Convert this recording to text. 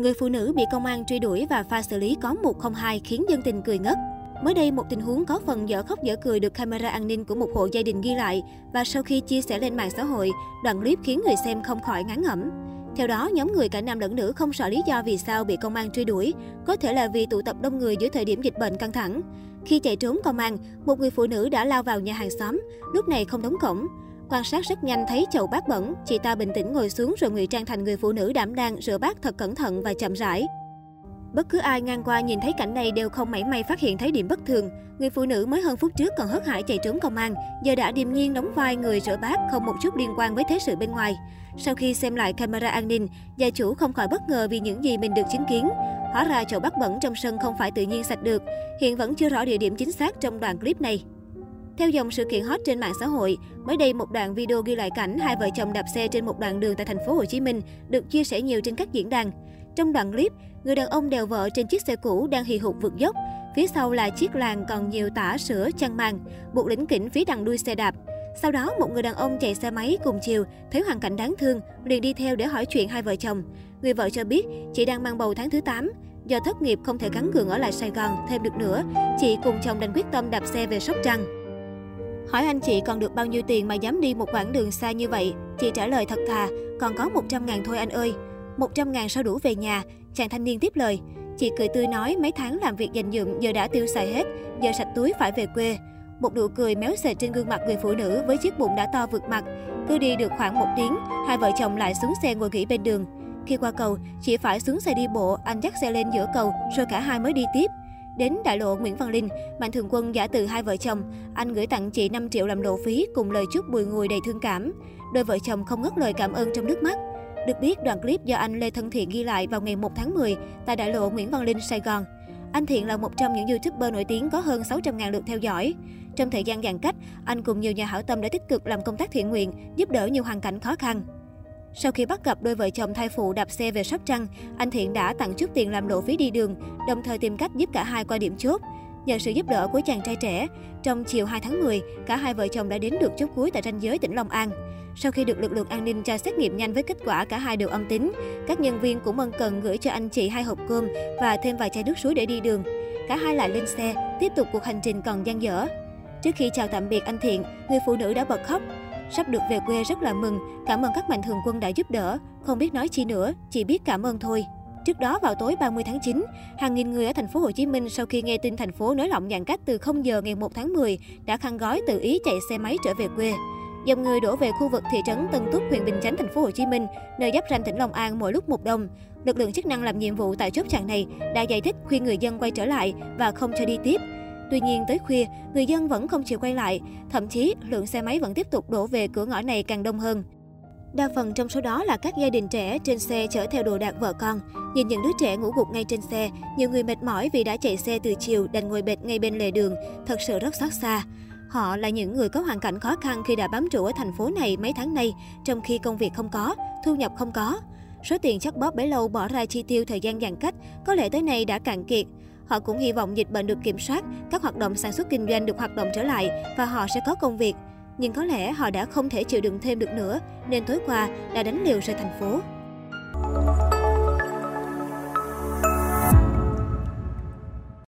Người phụ nữ bị công an truy đuổi và pha xử lý có 102 khiến dân tình cười ngất. Mới đây, một tình huống có phần dở khóc dở cười được camera an ninh của một hộ gia đình ghi lại và sau khi chia sẻ lên mạng xã hội, đoạn clip khiến người xem không khỏi ngán ngẩm. Theo đó, nhóm người cả nam lẫn nữ không rõ lý do vì sao bị công an truy đuổi, có thể là vì tụ tập đông người giữa thời điểm dịch bệnh căng thẳng. Khi chạy trốn công an, một người phụ nữ đã lao vào nhà hàng xóm, lúc này không đóng cổng. Quan sát rất nhanh thấy chậu bát bẩn, chị ta bình tĩnh ngồi xuống rồi ngụy trang thành người phụ nữ đảm đang rửa bát thật cẩn thận và chậm rãi. Bất cứ ai ngang qua nhìn thấy cảnh này đều không mảy may phát hiện thấy điểm bất thường. Người phụ nữ mới hơn phút trước còn hớt hải chạy trốn công an, giờ đã điềm nhiên đóng vai người rửa bát không một chút liên quan với thế sự bên ngoài. Sau khi xem lại camera an ninh, gia chủ không khỏi bất ngờ vì những gì mình được chứng kiến. Hóa ra chậu bát bẩn trong sân không phải tự nhiên sạch được, hiện vẫn chưa rõ địa điểm chính xác trong đoạn clip này. Theo dòng sự kiện hot trên mạng xã hội, mới đây một đoạn video ghi lại cảnh hai vợ chồng đạp xe trên một đoạn đường tại thành phố Hồ Chí Minh được chia sẻ nhiều trên các diễn đàn. Trong đoạn clip, người đàn ông đèo vợ trên chiếc xe cũ đang hì hục vượt dốc. Phía sau là chiếc làng còn nhiều tả sữa chăn màn, buộc lĩnh kỉnh phía đằng đuôi xe đạp. Sau đó, một người đàn ông chạy xe máy cùng chiều, thấy hoàn cảnh đáng thương, liền đi theo để hỏi chuyện hai vợ chồng. Người vợ cho biết, chị đang mang bầu tháng thứ 8. Do thất nghiệp không thể gắn gượng ở lại Sài Gòn thêm được nữa, chị cùng chồng đành quyết tâm đạp xe về Sóc Trăng. Hỏi anh chị còn được bao nhiêu tiền mà dám đi một quãng đường xa như vậy? Chị trả lời thật thà, còn có 100 ngàn thôi anh ơi. 100 ngàn sao đủ về nhà? Chàng thanh niên tiếp lời. Chị cười tươi nói mấy tháng làm việc dành dụm giờ đã tiêu xài hết, giờ sạch túi phải về quê. Một nụ cười méo xệ trên gương mặt người phụ nữ với chiếc bụng đã to vượt mặt. Cứ đi được khoảng một tiếng, hai vợ chồng lại xuống xe ngồi nghỉ bên đường. Khi qua cầu, chị phải xuống xe đi bộ, anh dắt xe lên giữa cầu, rồi cả hai mới đi tiếp. Đến đại lộ Nguyễn Văn Linh, Mạnh Thường Quân giả từ hai vợ chồng, anh gửi tặng chị 5 triệu làm lộ phí cùng lời chúc bùi ngùi đầy thương cảm. Đôi vợ chồng không ngất lời cảm ơn trong nước mắt. Được biết, đoạn clip do anh Lê Thân Thiện ghi lại vào ngày 1 tháng 10 tại đại lộ Nguyễn Văn Linh, Sài Gòn. Anh Thiện là một trong những YouTuber nổi tiếng có hơn 600.000 lượt theo dõi. Trong thời gian giãn cách, anh cùng nhiều nhà hảo tâm đã tích cực làm công tác thiện nguyện, giúp đỡ nhiều hoàn cảnh khó khăn. Sau khi bắt gặp đôi vợ chồng thai phụ đạp xe về Sóc Trăng, anh Thiện đã tặng chút tiền làm lộ phí đi đường, đồng thời tìm cách giúp cả hai qua điểm chốt. Nhờ sự giúp đỡ của chàng trai trẻ, trong chiều 2 tháng 10, cả hai vợ chồng đã đến được chốt cuối tại ranh giới tỉnh Long An. Sau khi được lực lượng an ninh cho xét nghiệm nhanh với kết quả cả hai đều âm tính, các nhân viên cũng ân cần gửi cho anh chị hai hộp cơm và thêm vài chai nước suối để đi đường. Cả hai lại lên xe, tiếp tục cuộc hành trình còn dang dở. Trước khi chào tạm biệt anh Thiện, người phụ nữ đã bật khóc. Sắp được về quê rất là mừng, cảm ơn các mạnh thường quân đã giúp đỡ, không biết nói chi nữa, chỉ biết cảm ơn thôi. Trước đó vào tối 30 tháng 9, hàng nghìn người ở thành phố Hồ Chí Minh sau khi nghe tin thành phố nới lỏng giãn cách từ 0 giờ ngày 1 tháng 10 đã khăn gói tự ý chạy xe máy trở về quê. Dòng người đổ về khu vực thị trấn Tân Túc, huyện Bình Chánh, thành phố Hồ Chí Minh, nơi giáp ranh tỉnh Long An mỗi lúc một đông. Lực lượng chức năng làm nhiệm vụ tại chốt chặn này đã giải thích khuyên người dân quay trở lại và không cho đi tiếp. Tuy nhiên tới khuya, người dân vẫn không chịu quay lại, thậm chí lượng xe máy vẫn tiếp tục đổ về cửa ngõ này càng đông hơn. Đa phần trong số đó là các gia đình trẻ trên xe chở theo đồ đạc vợ con. Nhìn những đứa trẻ ngủ gục ngay trên xe, nhiều người mệt mỏi vì đã chạy xe từ chiều đành ngồi bệt ngay bên lề đường, thật sự rất xót xa. Họ là những người có hoàn cảnh khó khăn khi đã bám trụ ở thành phố này mấy tháng nay, trong khi công việc không có, thu nhập không có. Số tiền chắc bóp bấy lâu bỏ ra chi tiêu thời gian giãn cách có lẽ tới nay đã cạn kiệt. Họ cũng hy vọng dịch bệnh được kiểm soát, các hoạt động sản xuất kinh doanh được hoạt động trở lại và họ sẽ có công việc. Nhưng có lẽ họ đã không thể chịu đựng thêm được nữa, nên tối qua đã đánh liều rời thành phố.